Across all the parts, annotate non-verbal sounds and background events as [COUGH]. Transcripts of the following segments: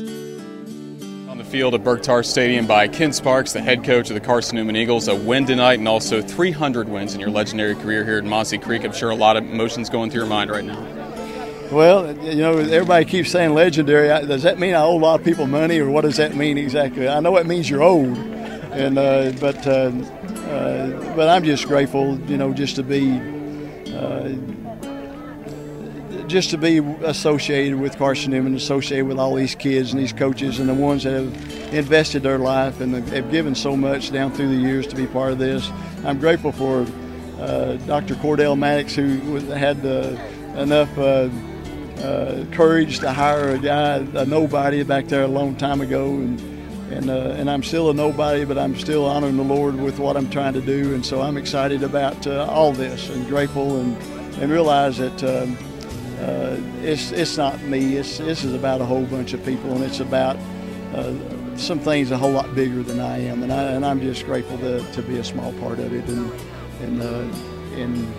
On the field at Burke-Tarr Stadium by Ken Sparks, the head coach of the Carson Newman Eagles, a win tonight and also 300 wins in your legendary career here at Mossy Creek. I'm sure a lot of emotions going through your mind right now. Well, you know, everybody keeps saying legendary. Does that mean I owe a lot of people money, or what does that mean exactly? I know it means you're old, and uh, but uh, uh, but I'm just grateful, you know, just to be uh, just to be associated with Carson Newman, associated with all these kids and these coaches and the ones that have invested their life and have given so much down through the years to be part of this. I'm grateful for uh, Dr. Cordell Maddox, who had uh, enough uh, uh, courage to hire a guy, a nobody back there a long time ago. And, and, uh, and I'm still a nobody, but I'm still honoring the Lord with what I'm trying to do. And so I'm excited about uh, all this and grateful and, and realize that um, uh, it's, it's not me. It's, this is about a whole bunch of people, and it's about uh, some things a whole lot bigger than I am. And, I, and I'm just grateful to, to be a small part of it. And, and, uh, and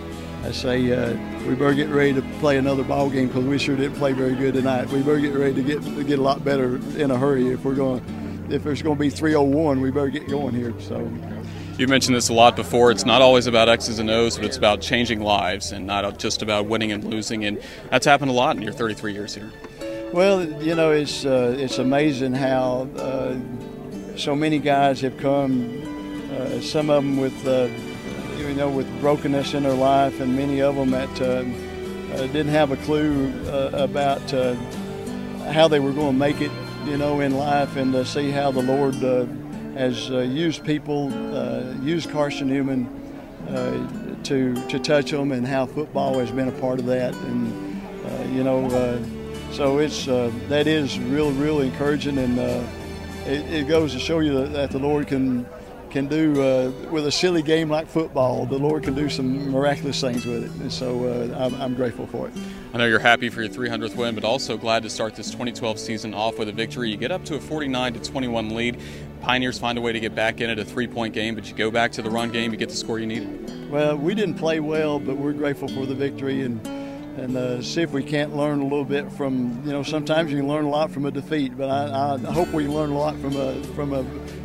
I say uh, we better get ready to play another ball game because we sure didn't play very good tonight. We better get ready to get to get a lot better in a hurry if we're going. If there's going to be 301, we better get going here. So. You mentioned this a lot before. It's not always about X's and O's, but it's about changing lives and not just about winning and losing. And that's happened a lot in your 33 years here. Well, you know, it's uh, it's amazing how uh, so many guys have come. Uh, some of them with uh, you know with brokenness in their life, and many of them that uh, uh, didn't have a clue about how they were going to make it, you know, in life, and to see how the Lord has used people, used Carson Newman to to touch them, and how football has been a part of that, and you know. So it's uh, that is real, real encouraging, and uh, it, it, goes to show you that, that the Lord can can do uh, with a silly game like football. The Lord can do some miraculous things with it, and so uh, I'm, I'm, grateful for it. I know you're happy for your 300th win, but also glad to start this 2012 season off with a victory. You get up to a 49 to 21 lead. Pioneers find a way to get back in at a three-point game, but you go back to the run game, you get the score you needed. Well, we didn't play well, but we're grateful for the victory and and uh, see if we can't learn a little bit from you know sometimes you can learn a lot from a defeat but I, I hope we learn a lot from a from a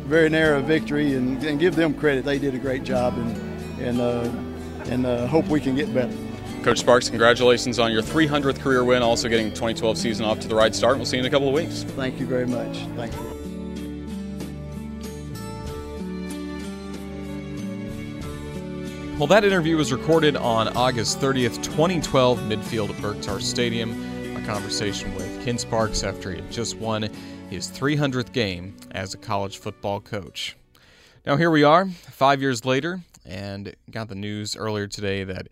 very narrow victory and, and give them credit they did a great job and and uh, and uh, hope we can get better Coach Sparks, congratulations on your 300th career win, also getting 2012 season off to the right start. We'll see you in a couple of weeks. Thank you very much. Thank you. Well, that interview was recorded on August 30th, 2012, midfield at Burke-Tarr Stadium. A conversation with Ken Sparks after he had just won his 300th game as a college football coach. Now, here we are, five years later, and got the news earlier today that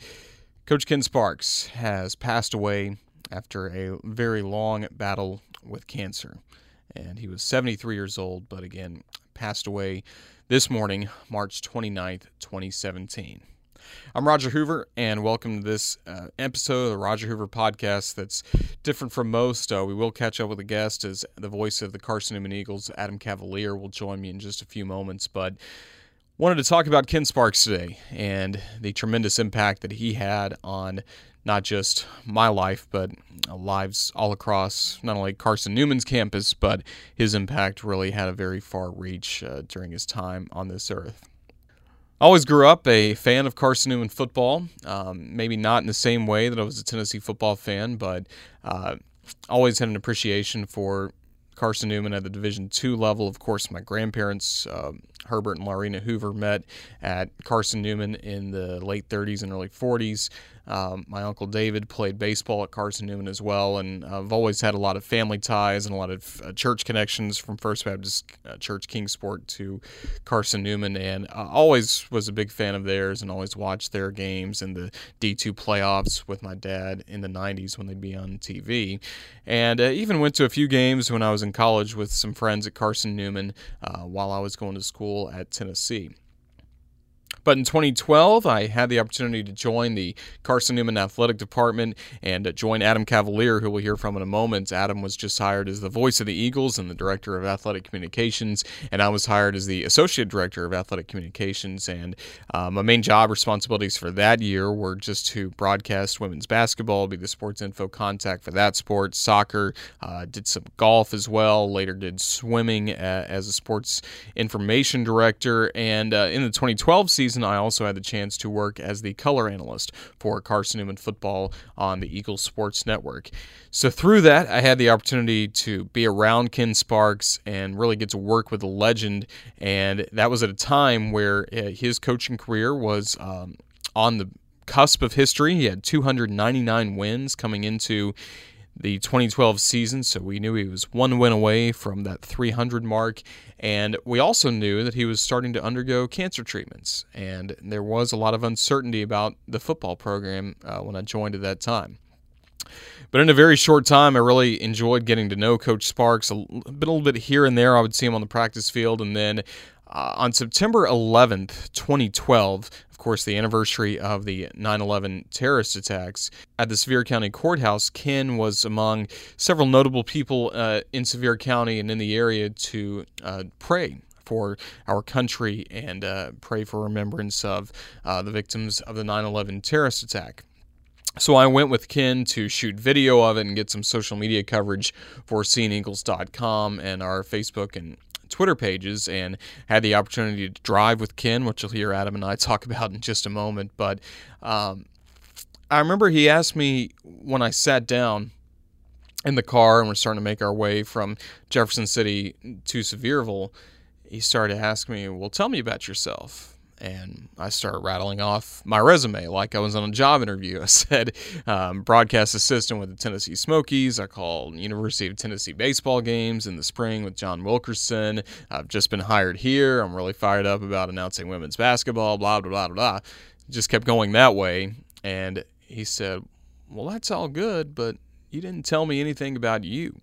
Coach Ken Sparks has passed away after a very long battle with cancer. And he was 73 years old, but again, passed away this morning, March 29th, 2017. I'm Roger Hoover, and welcome to this uh, episode of the Roger Hoover podcast that's different from most. Uh, we will catch up with a guest as the voice of the Carson Newman Eagles, Adam Cavalier, will join me in just a few moments. But wanted to talk about Ken Sparks today and the tremendous impact that he had on not just my life, but uh, lives all across not only Carson Newman's campus, but his impact really had a very far reach uh, during his time on this earth always grew up a fan of Carson Newman football. Um, maybe not in the same way that I was a Tennessee football fan, but uh, always had an appreciation for Carson Newman at the Division two level. Of course, my grandparents, uh, Herbert and Laurina Hoover, met at Carson Newman in the late 30s and early 40s. Um, my uncle David played baseball at Carson Newman as well, and I've always had a lot of family ties and a lot of uh, church connections from First Baptist uh, Church Kingsport to Carson Newman, and I always was a big fan of theirs and always watched their games in the D2 playoffs with my dad in the 90s when they'd be on TV, and uh, even went to a few games when I was in college with some friends at Carson Newman uh, while I was going to school at Tennessee. But in 2012, I had the opportunity to join the Carson Newman Athletic Department and join Adam Cavalier, who we'll hear from in a moment. Adam was just hired as the voice of the Eagles and the director of athletic communications, and I was hired as the associate director of athletic communications. And uh, my main job responsibilities for that year were just to broadcast women's basketball, be the sports info contact for that sport, soccer, uh, did some golf as well, later did swimming uh, as a sports information director, and uh, in the 2012 season, season, I also had the chance to work as the color analyst for Carson Newman football on the Eagles Sports Network. So through that, I had the opportunity to be around Ken Sparks and really get to work with a legend. And that was at a time where uh, his coaching career was um, on the cusp of history. He had 299 wins coming into the 2012 season, so we knew he was one win away from that 300 mark. And we also knew that he was starting to undergo cancer treatments. And there was a lot of uncertainty about the football program uh, when I joined at that time. But in a very short time, I really enjoyed getting to know Coach Sparks a little bit here and there. I would see him on the practice field. And then uh, on September 11th, 2012, of course, the anniversary of the 9 11 terrorist attacks. At the Sevier County Courthouse, Ken was among several notable people uh, in Sevier County and in the area to uh, pray for our country and uh, pray for remembrance of uh, the victims of the 9 11 terrorist attack. So I went with Ken to shoot video of it and get some social media coverage for cneagles.com and our Facebook and Twitter pages and had the opportunity to drive with Ken, which you'll hear Adam and I [LAUGHS] talk about in just a moment. But um, I remember he asked me when I sat down in the car and we're starting to make our way from Jefferson City to Sevierville, he started asking me, Well, tell me about yourself and I started rattling off my resume like I was on a job interview. [LAUGHS] I said, um, broadcast assistant with the Tennessee Smokies. I called University of Tennessee baseball games in the spring with John Wilkerson. I've just been hired here. I'm really fired up about announcing women's basketball, blah, blah, blah, blah, blah. Just kept going that way. And he said, Well, that's all good, but you didn't tell me anything about you.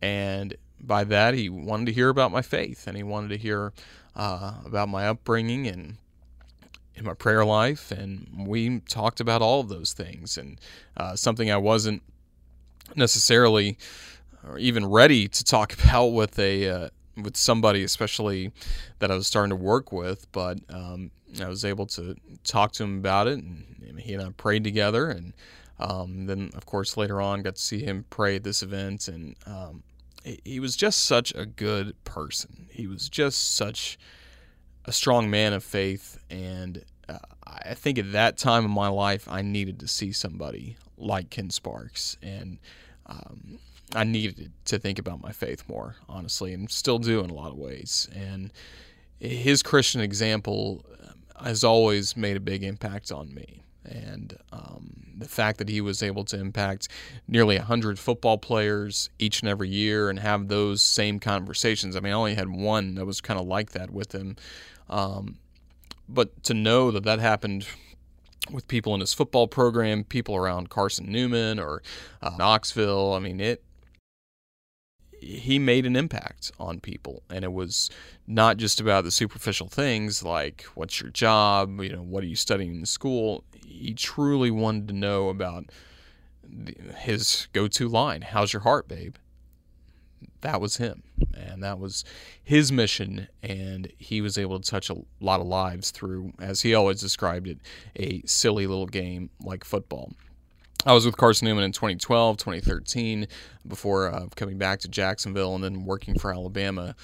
And by that, he wanted to hear about my faith and he wanted to hear uh, about my upbringing and in my prayer life, and we talked about all of those things. And uh, something I wasn't necessarily or even ready to talk [LAUGHS] about with a uh, with somebody, especially that I was starting to work with, but um, I was able to talk to him about it, and he and I prayed together, and um, then of course later on got to see him pray at this event, and um, he was just such a good person. He was just such a strong man of faith, and uh, I think at that time in my life, I needed to see somebody like Ken Sparks, and um, I needed to think about my faith more, honestly, and still do in a lot of ways. And his Christian example um, has always made a big impact on me and um, the fact that he was able to impact nearly 100 football players each and every year and have those same conversations. I mean, I only had one that was kind of like that with him. Um, but to know that that happened with people in his football program, people around Carson Newman or uh, Knoxville, I mean, it he made an impact on people and it was not just about the superficial things like what's your job you know what are you studying in school he truly wanted to know about his go-to line how's your heart babe that was him and that was his mission and he was able to touch a lot of lives through as he always described it a silly little game like football I was with Carson Newman in 2012, 2013, before uh, coming back to Jacksonville and then working for Alabama.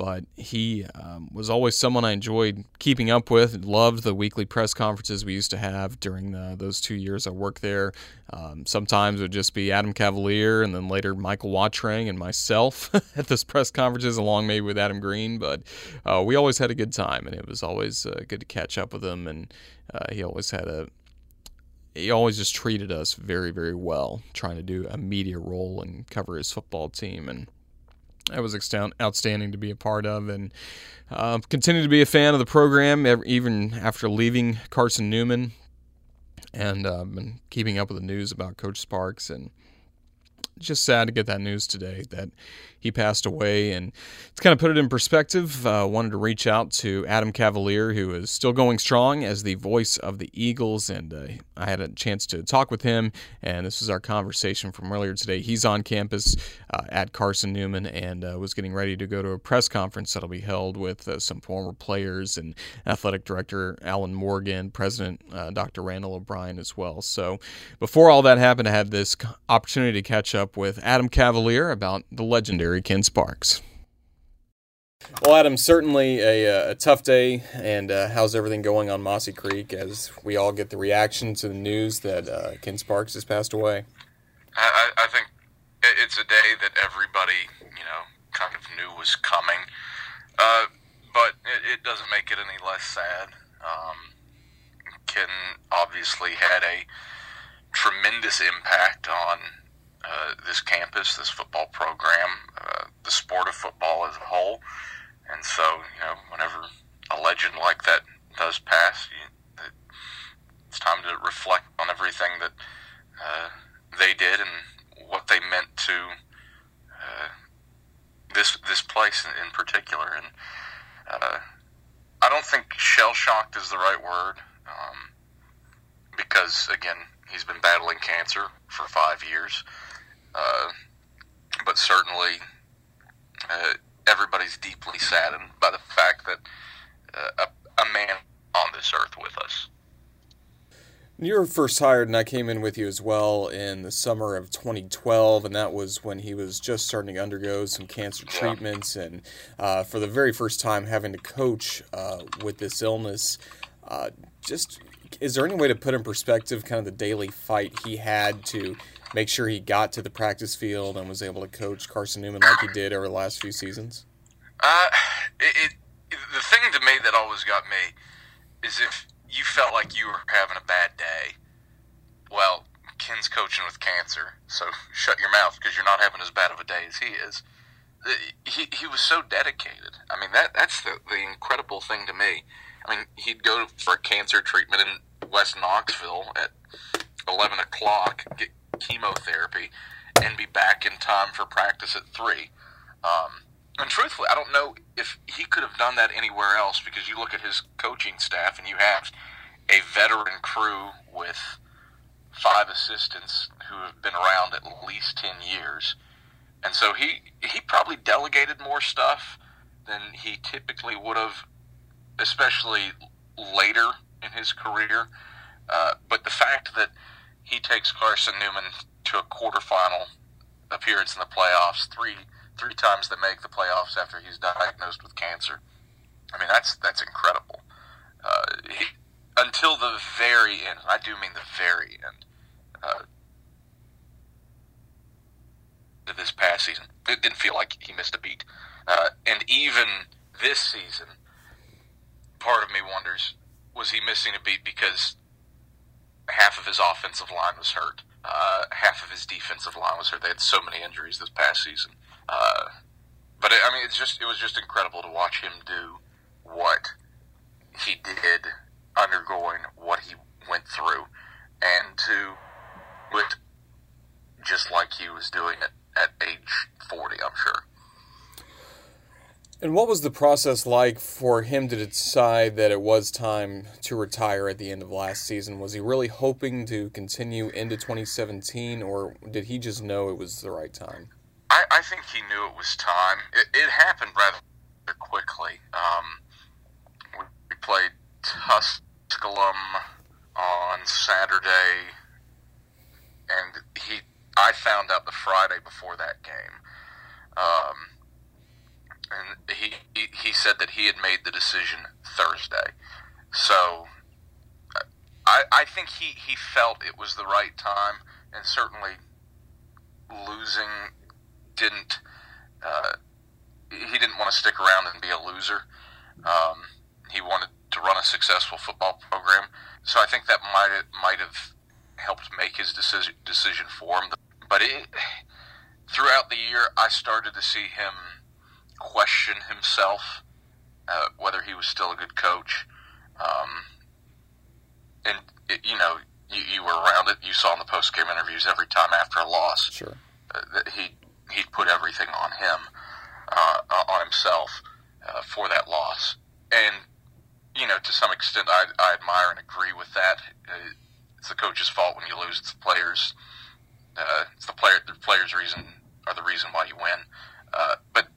But he um, was always someone I enjoyed keeping up with. Loved the weekly press conferences we used to have during the, those two years I worked there. Um, sometimes it would just be Adam Cavalier and then later Michael Watring and myself [LAUGHS] at those press conferences, along maybe with Adam Green. But uh, we always had a good time, and it was always uh, good to catch up with him. And uh, he always had a, he always just treated us very, very well, trying to do a media role and cover his football team. And that was outstanding to be a part of. And uh, continue to be a fan of the program, even after leaving Carson Newman and uh, been keeping up with the news about Coach Sparks and just sad to get that news today that he passed away. And to kind of put it in perspective, uh, wanted to reach out to Adam Cavalier, who is still going strong as the voice of the Eagles. And uh, I had a chance to talk with him, and this was our conversation from earlier today. He's on campus uh, at Carson Newman and uh, was getting ready to go to a press conference that'll be held with uh, some former players and athletic director Alan Morgan, President uh, Dr. Randall O'Brien as well. So before all that happened, I had this opportunity to catch up with Adam Cavalier about the legendary Ken Sparks. Well, Adam, certainly a, uh, a tough day, and uh, how's everything going on Mossy Creek as we all get the reaction to the news that uh, Ken Sparks has passed away? I, I think it's a day that everybody, you know, kind of knew was coming, uh, but it, it, doesn't make it any less sad. Um, Ken obviously had a tremendous impact on uh, this campus, this football program, uh, the sport of football as a whole. And so, you know, whenever a legend like that does pass, you, it's time to reflect on everything that uh, they did and what they meant to uh, this this place in, in particular. And uh, I don't think shell shocked is the right word um, because, again, he's been battling cancer for five years. Uh, but certainly, uh, everybody's deeply saddened by the fact that uh, a, a man on this earth with us. You were first hired, and I came in with you as well in the summer of 2012, and that was when he was just starting to undergo some cancer yeah. treatments, and uh, for the very first time having to coach uh, with this illness. Uh, just is there any way to put in perspective kind of the daily fight he had to make sure he got to the practice field and was able to coach Carson Newman like he did over the last few seasons? Uh, it, it the thing to me that always got me is if you felt like you were having a bad day. Well, Ken's coaching with cancer, so shut your mouth because you're not having as bad of a day as he is. He he was so dedicated. I mean that that's the the incredible thing to me. I mean he'd go for a cancer treatment in West Knoxville at eleven o'clock, get chemotherapy and be back in time for practice at three. Um, and truthfully, I don't know if he could have done that anywhere else because you look at his coaching staff and you have a veteran crew with five assistants who have been around at least 10 years. And so he, he probably delegated more stuff than he typically would have, especially later in his career. Uh, but the fact that he takes Carson Newman to a quarterfinal appearance in the playoffs three three times they make the playoffs after he's diagnosed with cancer. I mean that's that's incredible. Uh, he, until the very end, I do mean the very end. Uh, this past season, it didn't feel like he missed a beat, uh, and even this season, part of me wonders was he missing a beat because half of his offensive line was hurt. Uh, half of his defensive line was hurt. They had so many injuries this past season. Uh, but it, I mean, it's just it was just incredible to watch him do what he did, undergoing what he went through, and to it just like he was doing it at age forty. I'm sure. And what was the process like for him to decide that it was time to retire at the end of last season? Was he really hoping to continue into 2017, or did he just know it was the right time? I, I think he knew it was time. It, it happened rather quickly. Um, we, we played Tusculum on Saturday, and he. I found out the Friday before that game. Um, and he, he, he said that he had made the decision Thursday. So I I think he, he felt it was the right time, and certainly losing didn't uh, he didn't want to stick around and be a loser. Um, he wanted to run a successful football program, so I think that might might have helped make his decision decision for him. But it, throughout the year, I started to see him question himself uh, whether he was still a good coach. Um, and it, you know, you, you, were around it. You saw in the post game interviews every time after a loss. Sure. uh, that he he'd put everything on him, uh, on himself uh, for that loss. And you know, to some extent, I, I admire and agree with that. Uh, it's the coach's fault when you lose. It's the players. Uh, it's the player. The players' reason are the reason why you win. Uh, but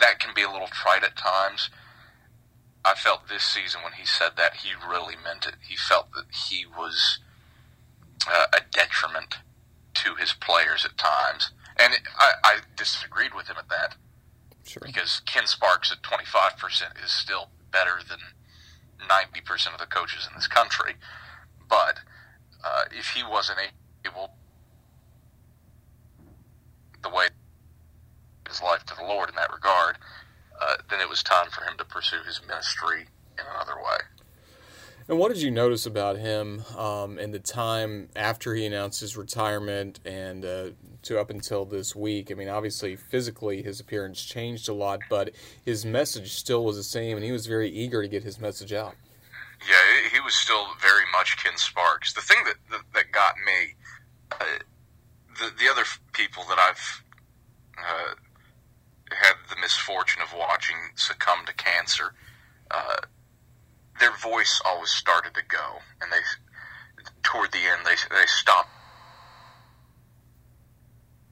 that can be a little trite at times. I felt this season when he said that he really meant it. He felt that he was uh, a detriment to his players at times, and it, I, I disagreed with him at that. Sure. Because Ken Sparks at 25% is still better than 90% of the coaches in this country. But uh, if he wasn't able, the way his life to the Lord in that regard, uh, then it was time for him to pursue his ministry in another way. And what did you notice about him um, in the time after he announced his retirement and uh, to up until this week? I mean, obviously, physically, his appearance changed a lot, but his message still was the same, and he was very eager to get his message out. Yeah, he was still very much Ken Sparks. The thing that that, that got me, uh, the the other people that I've uh, had the misfortune of watching succumb to cancer, uh, their voice always started to go, and they toward the end they they stopped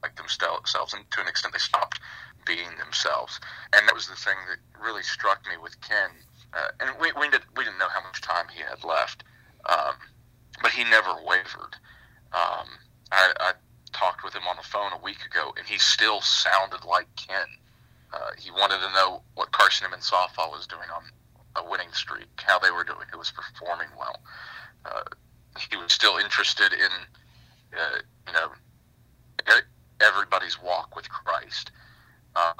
like themselves, and to an extent they stopped being themselves. And that was the thing that really struck me with Ken. Uh, and we we, did, we didn't know how much time he had left, um, but he never wavered. Um, I, I talked with him on the phone a week ago, and he still sounded like Ken. Uh, he wanted to know what Carson and softball was doing on a winning streak, how they were doing, who was performing well. Uh, he was still interested in, uh, you know, everybody's walk with Christ um,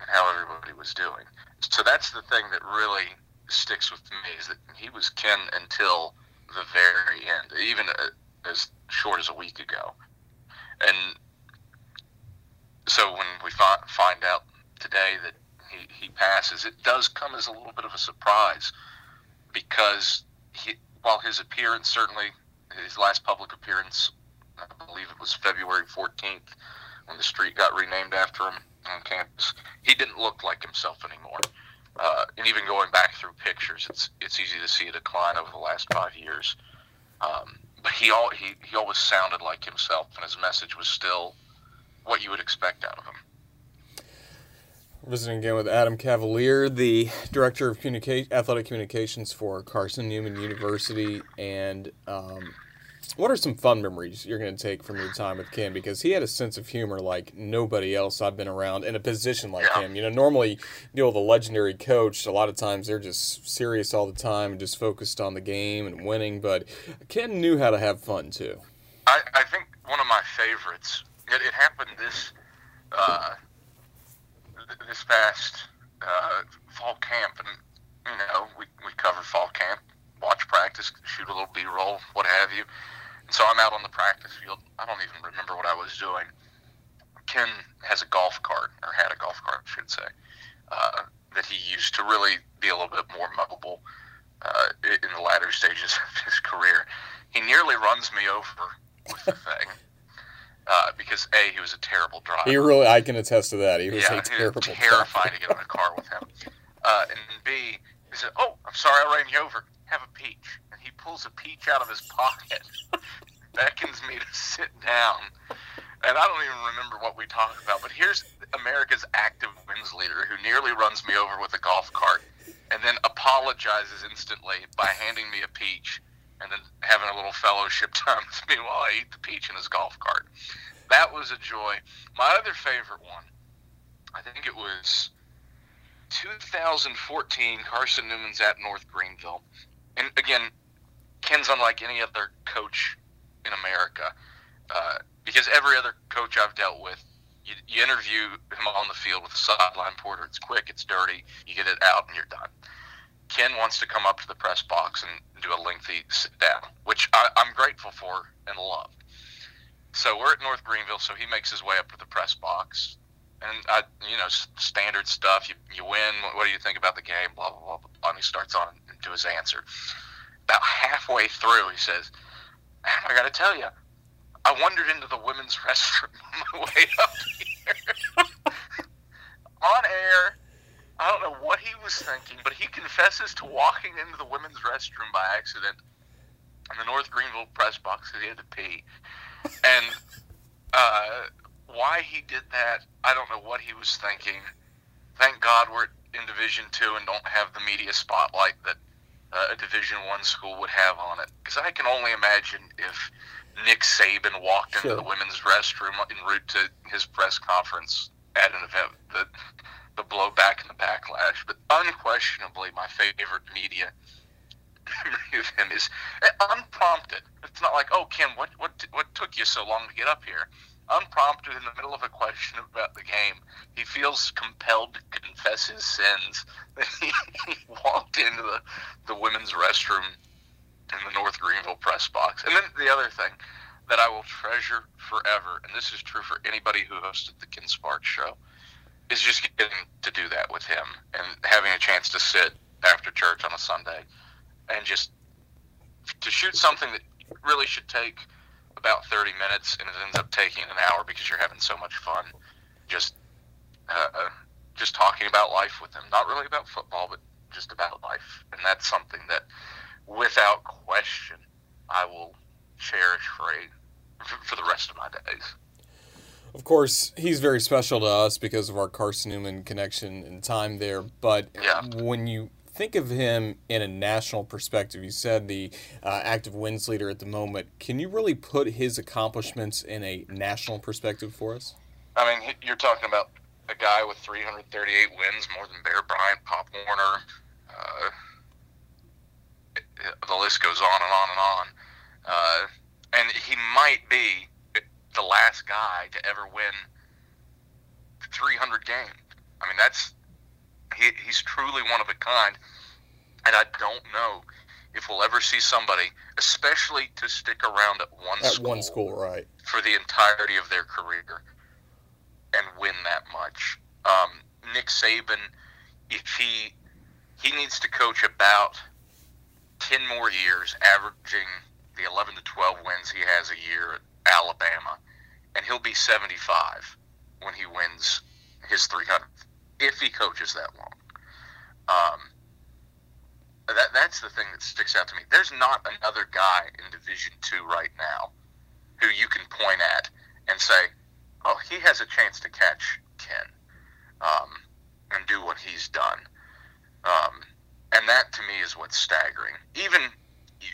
and how everybody was doing. So that's the thing that really sticks with me is that he was Ken until the very end, even uh, as short as a week ago. And so when we fi- find out today that he, he passes, it does come as a little bit of a surprise because he, while his appearance, certainly his last public appearance, I believe it was February 14th when the street got renamed after him on campus, he didn't look like himself anymore. Uh, and even going back through pictures, it's it's easy to see a decline over the last five years. Um, but he all he, he always sounded like himself, and his message was still what you would expect out of him. Visiting again with Adam Cavalier, the director of communica- athletic communications for Carson Newman University, and um, what are some fun memories you're going to take from your time with Ken? Because he had a sense of humor like nobody else I've been around in a position like Yeah. him. You know, normally you deal with a legendary coach. A lot of times they're just serious all the time and just focused on the game and winning. But Ken knew how to have fun too. I, I think one of my favorites. It, it happened this uh, this past uh, fall camp, and you know we we covered fall camp, watch practice, shoot a little B roll, what have you. And so I'm out on the practice field. I don't even remember what I was doing. Ken has a golf cart, or had a golf cart, I should say, uh, that he used to really be a little bit more mobile uh, in the latter [LAUGHS] stages of his career. He nearly runs me over with the thing. Because A, he was a terrible driver. He really, I can attest to that. He was yeah, a terrible, was terrifying to get in a car with him. Uh, and B, he said, "Oh, I'm sorry, I ran you over. Have a peach." And he pulls a peach out of his pocket, [LAUGHS] beckons me to sit down, and I don't even remember what we talked about. But here's America's active wins leader who nearly runs me over with a golf cart, and then apologizes instantly by handing me a peach, and then having a little fellowship [LAUGHS] time with me while I eat the peach in his golf cart. That was a joy. My other favorite one, I think it was 2014. Carson Newman's at North Greenville, and again, Ken's unlike any other coach in America uh, because every other coach I've dealt with, you, you interview him on the field with a sideline porter. It's quick, it's dirty. You get it out, and you're done. Ken wants to come up to the press box and do a lengthy sit down, which I, I'm grateful for and love. So we're at North Greenville, so he makes his way up to the press box, and I, you know, standard stuff. You you win. What, what do you think about the game? Blah blah blah. blah. And he starts on do his answer. About halfway through, he says, "I got to tell you, I wandered into the women's [LAUGHS] restroom on my way up here. [LAUGHS] on air, I don't know what he was thinking, but he confesses to walking into the women's restroom by accident in the North Greenville press box because he had to pee. And uh, why he did that, I don't know what he was thinking. Thank God we're in Division Two and don't have the media spotlight that uh, a Division One school would have on it. Because I can only imagine if Nick Saban walked Sure. into the women's restroom en route to his press conference at an event, the the blowback and the backlash. But unquestionably, my favorite media him is uh, unprompted. It's not like, oh, Kim, what what what took you so long to get up here? Unprompted in the middle of a question about the game, he feels compelled to confess his sins. he, [LAUGHS] he walked into the, the women's restroom in the North Greenville press box. And then the other thing that I will treasure forever, and this is true for anybody who hosted the Ken Sparks show, is just getting to do that with him and having a chance to sit after church on a Sunday and just to shoot something that really should take about 30 minutes and it ends up taking an hour because you're having so much fun just uh, just talking about life with him not really about football but just about life and that's something that without question I will cherish for a, for the rest of my days Of course, he's very special to us because of our Carson Newman connection and time there. But Yeah. when you think of him in a national perspective, you said the uh, active wins leader at the moment. Can you really put his accomplishments in a national perspective for us? I mean, you're talking about a guy with 338 wins, more than Bear Bryant, Pop Warner. Uh, the list goes on and on and on. Uh, and he might be the last guy to ever win 300 games. I mean, that's he, he's truly one of a kind. And I don't know if we'll ever see somebody, especially to stick around at one At school one school, right? for the entirety of their career and win that much. Um, Nick Saban, if he he needs to coach about ten more years, averaging the eleven to twelve wins he has a year at Alabama, and he'll be seventy five when he wins his three hundredth, if he coaches that long. Um, that that's the thing that sticks out to me. There's not another guy in Division Two right now who you can point at and say, "Oh, he has a chance to catch Ken um, and do what he's done." Um, and that to me is what's staggering. Even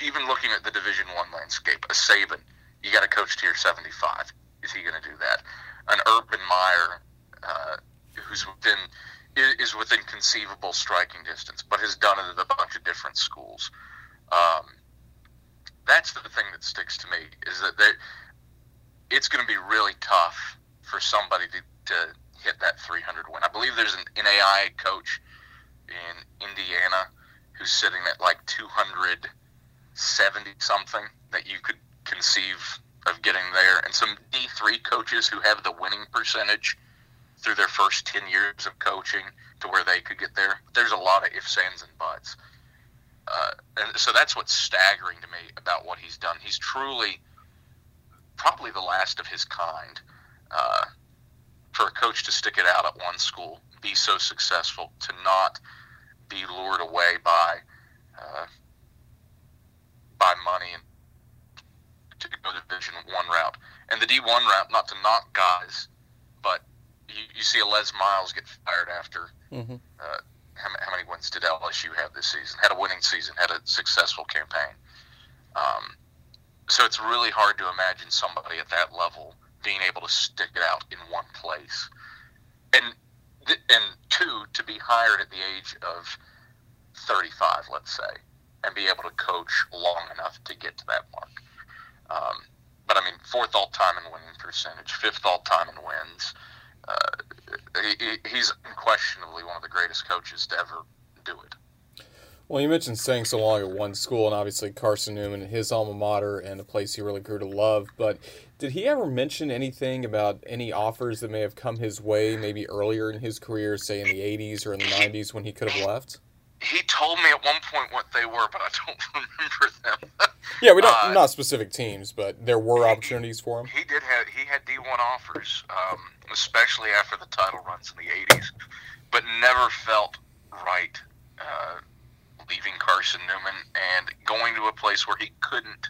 even looking at the Division One landscape, a Saban, you got to coach tier 75. Is he going to do that? An Urban Meyer, uh, who's within is within conceivable striking distance, but has done it at a bunch of different schools. Um, that's the thing that sticks to me is that it's going to be really tough for somebody to, to hit that 300 win. I believe there's an NAIA coach in Indiana who's sitting at like 270 something that you could conceive of getting there, and some D3 coaches who have the winning percentage through their first 10 years of coaching to where they could get there. There's a lot of ifs, ands, and buts. Uh, and so that's what's staggering to me about what he's done. He's truly probably the last of his kind uh, for a coach to stick it out at one school, be so successful, to not be lured away by uh, by money and to go the Division One route. And the D one route, not to knock guys, but you, you see a Les Miles get fired after Mm-hmm. uh, how, how many wins did LSU have this season? Had a winning season, had a successful campaign. Um, so it's really hard to imagine somebody at that level being able to stick it out in one place. And th- and two, to be hired at the age of 35, let's say, and be able to coach long enough to get to that mark. Um, but I mean, fourth all time in winning percentage, fifth all time in wins. Uh, he, he- he's unquestionably one of the greatest coaches to ever do it. Well, you mentioned staying so long at one school, and obviously Carson Newman, his alma mater, and a place he really grew to love. But did he ever mention anything about any offers that may have come his way, maybe earlier in his career, say in the 80s or in the 90s when he could have left? He told me at one point what they were, but I don't [LAUGHS] remember them. Yeah, we don't uh, not specific teams, but there were opportunities for him. He did have he had D one offers, um, especially after the title runs in the '80s, but never felt right uh, leaving Carson Newman and going to a place where he couldn't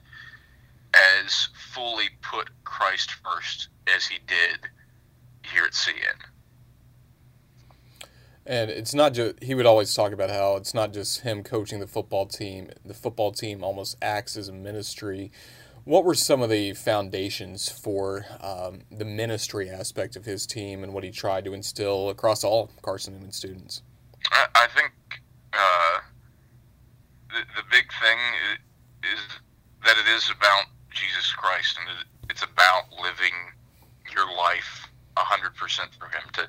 as fully put Christ first as he did here at CN. And it's not just, he would always talk about how it's not just him coaching the football team. The football team almost acts as a ministry. What were some of the foundations for um, the ministry aspect of his team and what he tried to instill across all Carson Newman students? I, I think uh, the, the big thing is, that it is about Jesus Christ and it's about living your life 100% for Him. To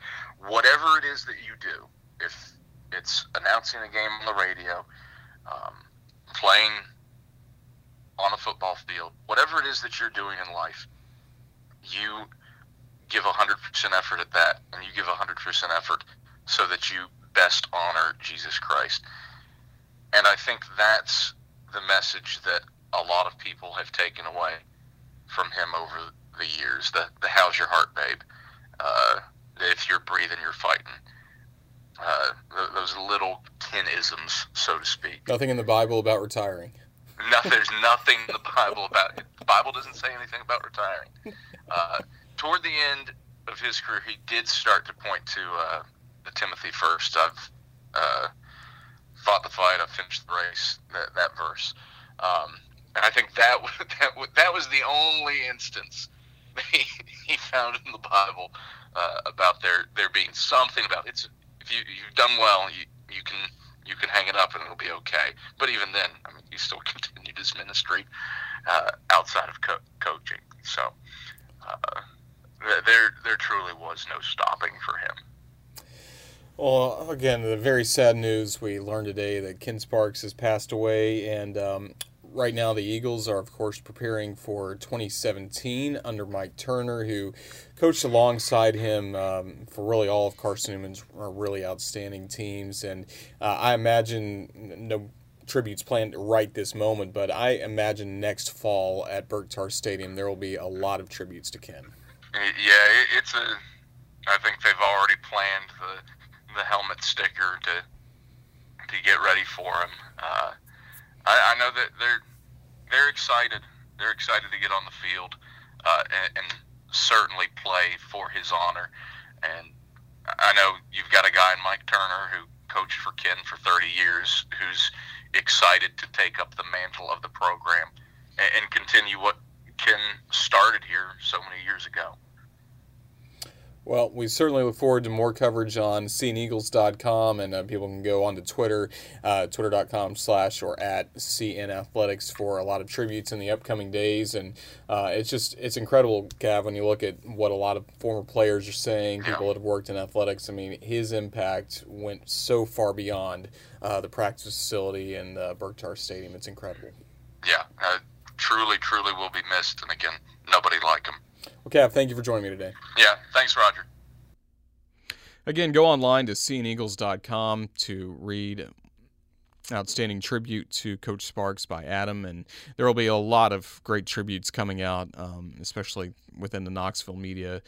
whatever it is that you do, if it's announcing a game on the radio, um, playing on a football field, whatever it is that you're doing in life, you give 100% effort at that, and you give 100% effort so that you best honor Jesus Christ. And I think that's the message that a lot of people have taken away from him over the years. The, the how's your heart, babe? Uh, if you're breathing, you're fighting. Uh, those little tin isms, so to speak. Nothing in the Bible about retiring. No, there's nothing in the Bible about it. The Bible doesn't say anything about retiring. Uh, toward the end of his career, he did start to point to uh, the Timothy first. I've uh, fought the fight. I've finished the race. That, that verse, um, and I think that [LAUGHS] that that was the only instance [LAUGHS] he, he found in the Bible uh, about there there being something about it. it's if you you've done well you you can you can hang it up and it'll be okay. But even then, I mean, he still [LAUGHS] continued his ministry uh, outside of co- coaching. So uh, there there truly was no stopping for him. Well, again, the very sad news we learned today that Ken Sparks has passed away, and um, right now, the Eagles are, of course, preparing for 2017 under Mike Turner, who coached alongside him um, for really all of Carson Newman's really outstanding teams. And uh, I imagine no tributes planned right this moment, but I imagine next fall at Burke-Tarr Stadium there will be a lot of tributes to Ken. Yeah, it's a. I think they've already planned the the helmet sticker to to get ready for him. Uh, I, I know that they're they're excited. They're excited to get on the field uh, and, and certainly play for his honor. And I know you've got a guy in Mike Turner who coached for Ken for 30 years who's excited to take up the mantle of the program and, and continue what Ken started here so many years ago. Well, we certainly look forward to more coverage on cneagles.com, and uh, people can go onto Twitter, uh, twitter.com slash or at CN Athletics for a lot of tributes in the upcoming days. And uh, it's just, it's incredible, Cav, when you look at what a lot of former players are saying, people that have worked in athletics. I mean, his impact went so far beyond uh, the practice facility and uh, Burke-Tarr Stadium. It's incredible. Yeah, uh, truly, truly will be missed. And again, nobody like him. Well, Cav, thank you for joining me today. Yeah, thanks, Roger. Again, go online to cneagles.com to read outstanding tribute to Coach Sparks by Adam, and there will be a lot of great tributes coming out, um, especially within the Knoxville media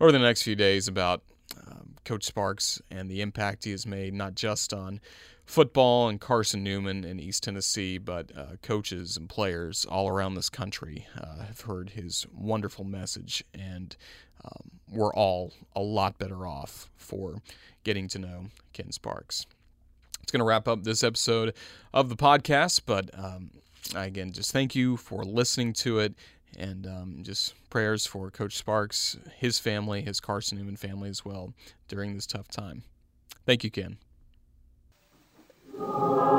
over the next few days about um, Coach Sparks and the impact he has made, not just on football and Carson Newman in East Tennessee, but uh, coaches and players all around this country uh, have heard his wonderful message, and um, we're all a lot better off for getting to know Ken Sparks. It's going to wrap up this episode of the podcast, but um, again, just thank you for listening to it. And um, just prayers for Coach Sparks, his family, his Carson Newman family as well during this tough time. Thank you, Ken. Oh.